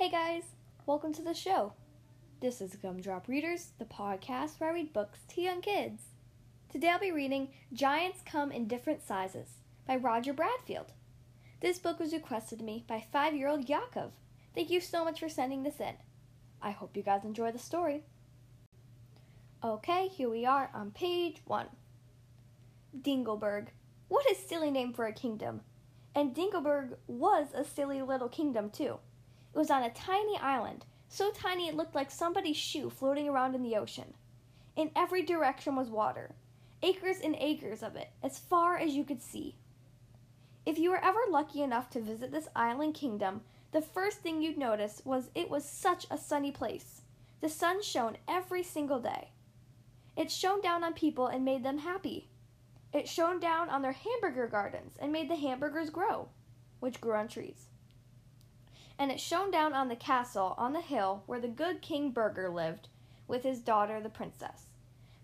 Hey guys, welcome to the show. This is Gumdrop Readers, the podcast where I read books to young kids. Today I'll be reading Giants Come in Different Sizes by Roger Bradfield. This book was requested to me by five year old Yakov. Thank you so much for sending this in. I hope you guys enjoy the story. Okay, here we are on page one. Dingleberg. What a silly name for a kingdom! And Dingleberg was a silly little kingdom, too. It was on a tiny island, so tiny it looked like somebody's shoe floating around in the ocean. In every direction was water, acres and acres of it, as far as you could see. If you were ever lucky enough to visit this island kingdom, the first thing you'd notice was it was such a sunny place. The sun shone every single day. It shone down on people and made them happy. It shone down on their hamburger gardens and made the hamburgers grow, which grew on trees and it shone down on the castle on the hill where the good King Burger lived with his daughter the princess.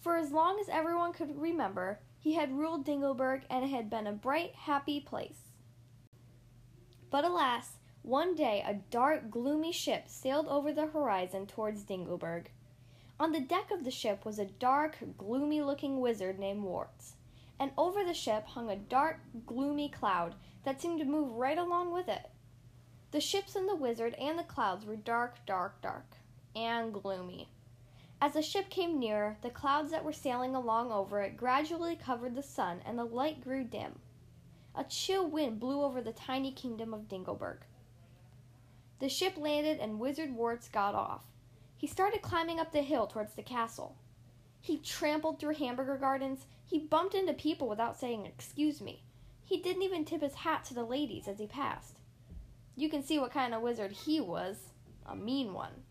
For as long as everyone could remember, he had ruled Dingleberg and it had been a bright, happy place. But alas, one day a dark, gloomy ship sailed over the horizon towards Dingleberg. On the deck of the ship was a dark, gloomy looking wizard named Warts, and over the ship hung a dark, gloomy cloud that seemed to move right along with it. The ships and the wizard and the clouds were dark, dark, dark, and gloomy. As the ship came nearer, the clouds that were sailing along over it gradually covered the sun, and the light grew dim. A chill wind blew over the tiny kingdom of Dingleberg. The ship landed, and Wizard Warts got off. He started climbing up the hill towards the castle. He trampled through hamburger gardens. He bumped into people without saying, Excuse me. He didn't even tip his hat to the ladies as he passed. You can see what kind of wizard he was a mean one.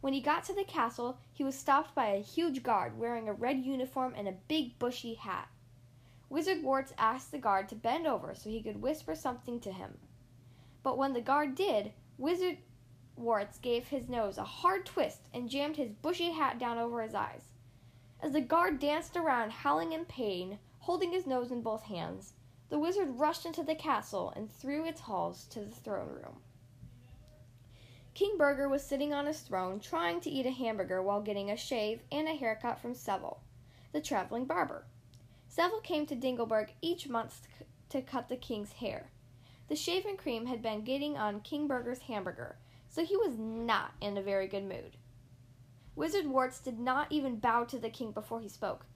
When he got to the castle, he was stopped by a huge guard wearing a red uniform and a big bushy hat. Wizard Warts asked the guard to bend over so he could whisper something to him. But when the guard did, Wizard Warts gave his nose a hard twist and jammed his bushy hat down over his eyes. As the guard danced around, howling in pain, holding his nose in both hands, the wizard rushed into the castle and through its halls to the throne room. King Burger was sitting on his throne trying to eat a hamburger while getting a shave and a haircut from Seville, the traveling barber. Seville came to Dingleberg each month to cut the king's hair. The shaving cream had been getting on King Burger's hamburger, so he was not in a very good mood. Wizard Warts did not even bow to the king before he spoke.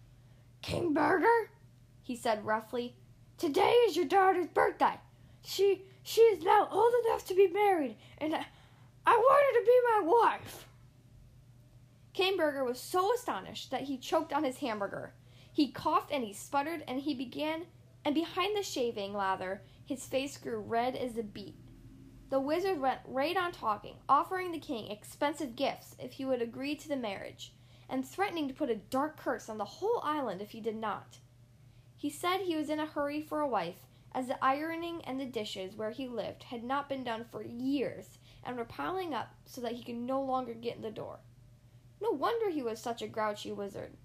King Burger, he said roughly, Today is your daughter's birthday. She she is now old enough to be married, and I, I want her to be my wife. King Burger was so astonished that he choked on his hamburger. He coughed and he sputtered and he began and behind the shaving lather his face grew red as a beet. The wizard went right on talking, offering the king expensive gifts if he would agree to the marriage, and threatening to put a dark curse on the whole island if he did not. He said he was in a hurry for a wife, as the ironing and the dishes where he lived had not been done for years and were piling up so that he could no longer get in the door. No wonder he was such a grouchy wizard.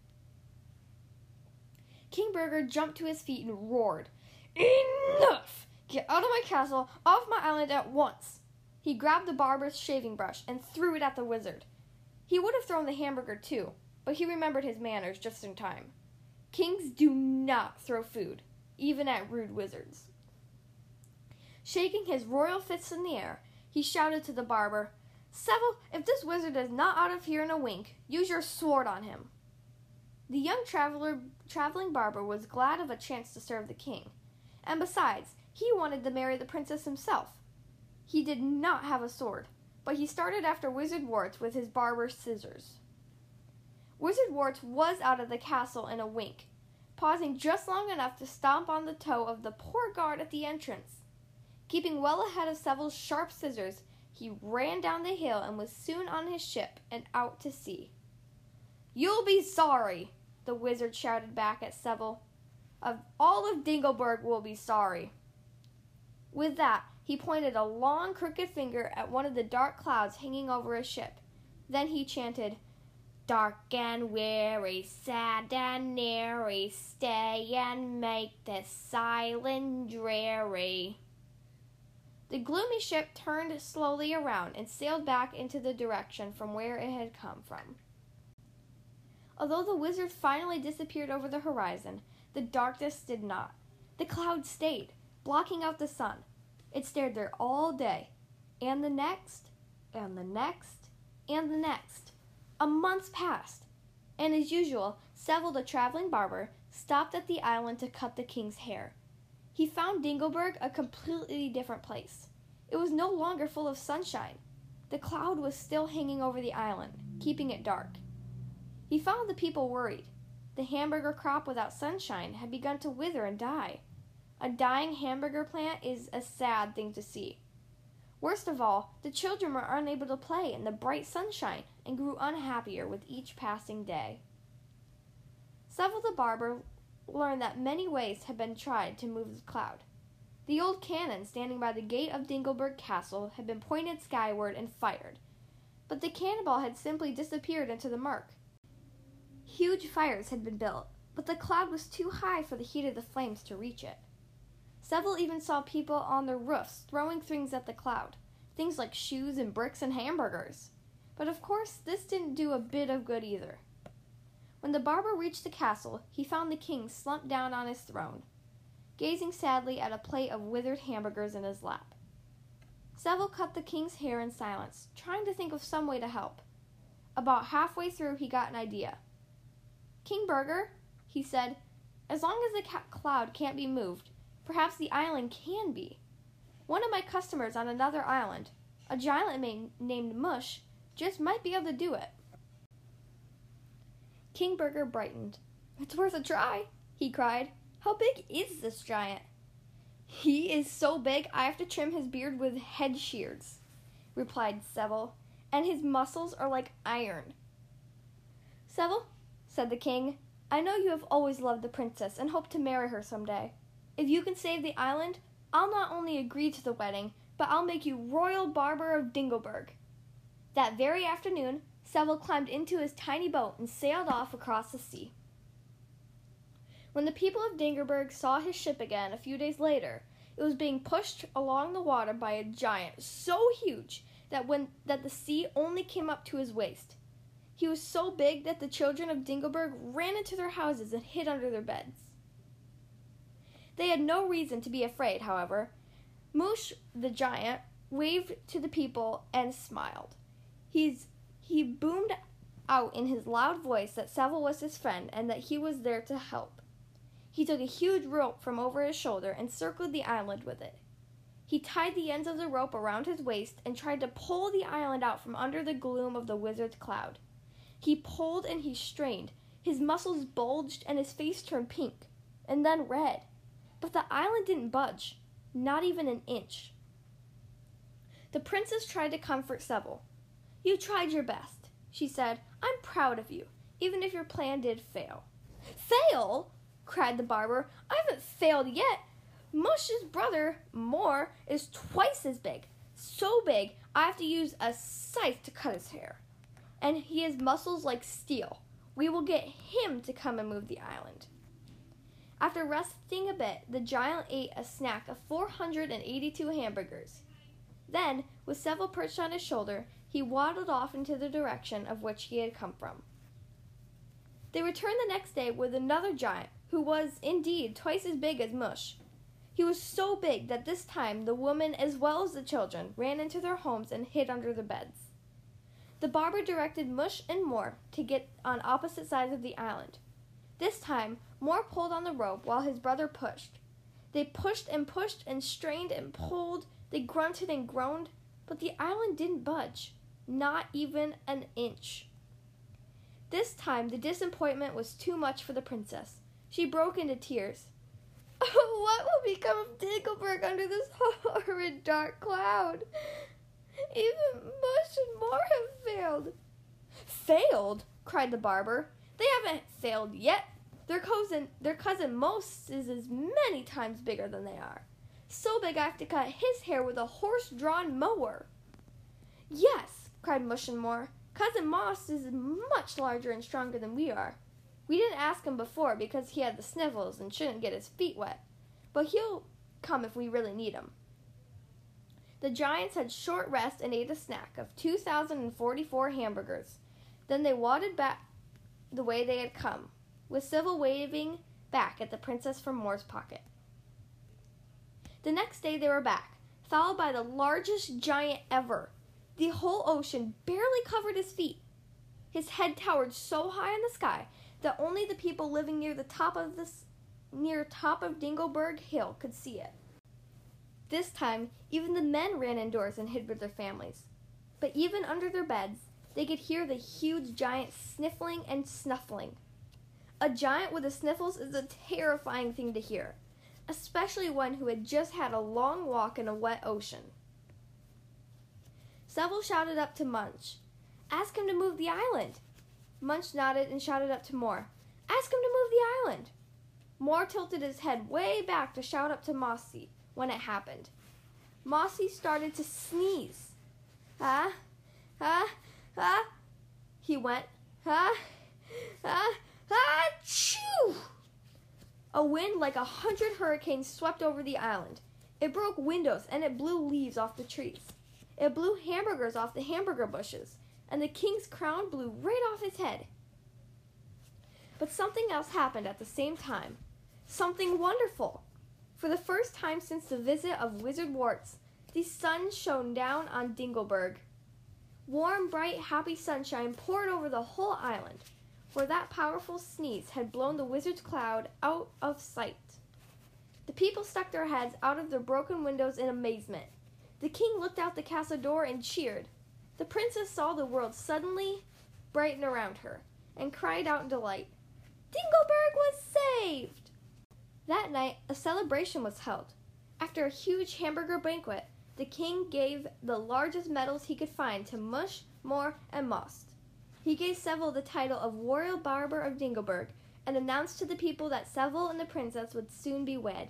King Burger jumped to his feet and roared, Enough! Get out of my castle, off my island at once! He grabbed the barber's shaving brush and threw it at the wizard. He would have thrown the hamburger too, but he remembered his manners just in time. Kings do not throw food, even at rude wizards. Shaking his royal fists in the air, he shouted to the barber, Seville, if this wizard is not out of here in a wink, use your sword on him. The young traveler, traveling barber was glad of a chance to serve the king, and besides, he wanted to marry the princess himself. He did not have a sword, but he started after Wizard Warts with his barber's scissors. Wizard Warts was out of the castle in a wink, pausing just long enough to stomp on the toe of the poor guard at the entrance. Keeping well ahead of Seville's sharp scissors, he ran down the hill and was soon on his ship and out to sea. You'll be sorry, the wizard shouted back at Seville. Of all of Dingleberg will be sorry. With that, he pointed a long, crooked finger at one of the dark clouds hanging over his ship. Then he chanted, Dark and weary, sad and neary, stay and make this silent dreary. The gloomy ship turned slowly around and sailed back into the direction from where it had come from. Although the wizard finally disappeared over the horizon, the darkness did not. The cloud stayed, blocking out the sun. It stared there all day, and the next, and the next, and the next. A month passed, and as usual, Seville the traveling barber stopped at the island to cut the king's hair. He found Dingleberg a completely different place. It was no longer full of sunshine. The cloud was still hanging over the island, keeping it dark. He found the people worried. The hamburger crop without sunshine had begun to wither and die. A dying hamburger plant is a sad thing to see. Worst of all, the children were unable to play in the bright sunshine and grew unhappier with each passing day. Seville the barber learned that many ways had been tried to move the cloud. The old cannon standing by the gate of Dingleberg Castle had been pointed skyward and fired, but the cannonball had simply disappeared into the murk. Huge fires had been built, but the cloud was too high for the heat of the flames to reach it. Seville even saw people on their roofs throwing things at the cloud, things like shoes and bricks and hamburgers. But of course, this didn't do a bit of good either. When the barber reached the castle, he found the king slumped down on his throne, gazing sadly at a plate of withered hamburgers in his lap. Seville cut the king's hair in silence, trying to think of some way to help. About halfway through, he got an idea. King Burger, he said, as long as the ca- cloud can't be moved, perhaps the island can be. One of my customers on another island, a giant named Mush, just might be able to do it. King Burger brightened. It's worth a try, he cried. How big is this giant? He is so big I have to trim his beard with head shears, replied Seville, and his muscles are like iron. Seville, said the king, I know you have always loved the princess and hope to marry her some day. If you can save the island, I'll not only agree to the wedding, but I'll make you royal barber of Dingleberg. That very afternoon, Seville climbed into his tiny boat and sailed off across the sea. When the people of Dingleberg saw his ship again a few days later, it was being pushed along the water by a giant so huge that when that the sea only came up to his waist. He was so big that the children of Dingleberg ran into their houses and hid under their beds. They had no reason to be afraid, however. Mush the giant waved to the people and smiled. He's he boomed out in his loud voice that Seville was his friend and that he was there to help. He took a huge rope from over his shoulder and circled the island with it. He tied the ends of the rope around his waist and tried to pull the island out from under the gloom of the wizard's cloud. He pulled and he strained. His muscles bulged and his face turned pink, and then red. But the island didn't budge, not even an inch. The princess tried to comfort Seville. You tried your best, she said. I'm proud of you, even if your plan did fail. Fail? cried the barber. I haven't failed yet. Mush's brother, Moore, is twice as big. So big, I have to use a scythe to cut his hair. And he has muscles like steel. We will get him to come and move the island. After resting a bit, the giant ate a snack of 482 hamburgers. Then, with several perched on his shoulder, he waddled off into the direction of which he had come from. They returned the next day with another giant, who was, indeed, twice as big as Mush. He was so big that this time the women as well as the children ran into their homes and hid under the beds. The barber directed Mush and Moore to get on opposite sides of the island. This time, Moore pulled on the rope while his brother pushed. They pushed and pushed and strained and pulled. They grunted and groaned, but the island didn't budge not even an inch. This time the disappointment was too much for the princess. She broke into tears. What will become of Dingleberg under this horrid dark cloud? Even Mush and Moore have failed. Failed? cried the barber. They haven't failed yet. Their cousin, their cousin Most is as many times bigger than they are. So big I have to cut his hair with a horse-drawn mower. Yes, cried Mush and Moore. Cousin Most is much larger and stronger than we are. We didn't ask him before because he had the sniffles and shouldn't get his feet wet, but he'll come if we really need him. The giants had short rest and ate a snack of 2,044 hamburgers. Then they waddled back the way they had come, with Seville waving back at the princess from Mor's pocket. The next day they were back, followed by the largest giant ever. The whole ocean barely covered his feet. His head towered so high in the sky that only the people living near the top of this near top of Dingleberg Hill could see it. This time, even the men ran indoors and hid with their families. But even under their beds, they could hear the huge giant sniffling and snuffling. A giant with the sniffles is a terrifying thing to hear, especially one who had just had a long walk in a wet ocean. Seville shouted up to Mush, Ask him to move the island. Mush nodded and shouted up to Moore, Ask him to move the island. Moore tilted his head way back to shout up to Mossy when it happened. Mossy started to sneeze. Ah, ah, ah. He went, ah, ah, ah, chew. A wind like a hundred hurricanes swept over the island. It broke windows and it blew leaves off the trees. It blew hamburgers off the hamburger bushes, and the king's crown blew right off his head. But something else happened at the same time. Something wonderful. For the first time since the visit of Wizard Warts, the sun shone down on Dingleberg. Warm, bright, happy sunshine poured over the whole island, for that powerful sneeze had blown the wizard's cloud out of sight. The people stuck their heads out of their broken windows in amazement. The king looked out the castle door and cheered. The princess saw the world suddenly brighten around her and cried out in delight, Dingleberg was saved! That night, a celebration was held. After a huge hamburger banquet, the king gave the largest medals he could find to Mush, Mor, and Most. He gave Seville the title of Royal Barber of Dingleberg and announced to the people that Seville and the princess would soon be wed.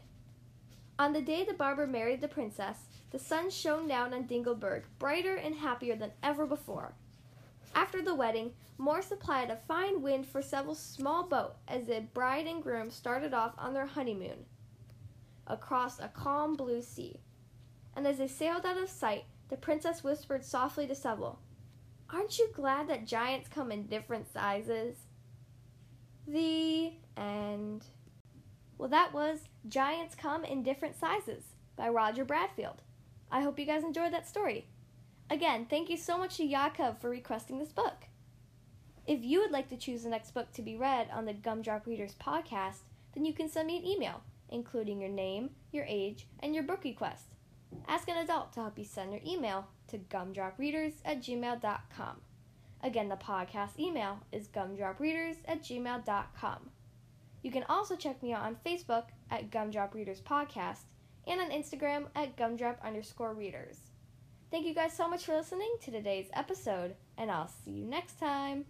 On the day the barber married the princess, the sun shone down on Dingleberg, brighter and happier than ever before. After the wedding, Mor supplied a fine wind for Seville's small boat as the bride and groom started off on their honeymoon across a calm blue sea. And as they sailed out of sight, the princess whispered softly to Seville, Aren't you glad that giants come in different sizes? The end. Well, that was Giants Come in Different Sizes by Roger Bradfield. I hope you guys enjoyed that story. Again, thank you so much to Yakov for requesting this book. If you would like to choose the next book to be read on the Gumdrop Readers podcast, then you can send me an email, including your name, your age, and your book request. Ask an adult to help you send your email to gumdropreaders at gmail.com. Again, the podcast email is gumdropreaders at gmail.com. You can also check me out on Facebook at Gumdrop Readers Podcast and on Instagram at gumdrop underscore readers. Thank you guys so much for listening to today's episode, and I'll see you next time.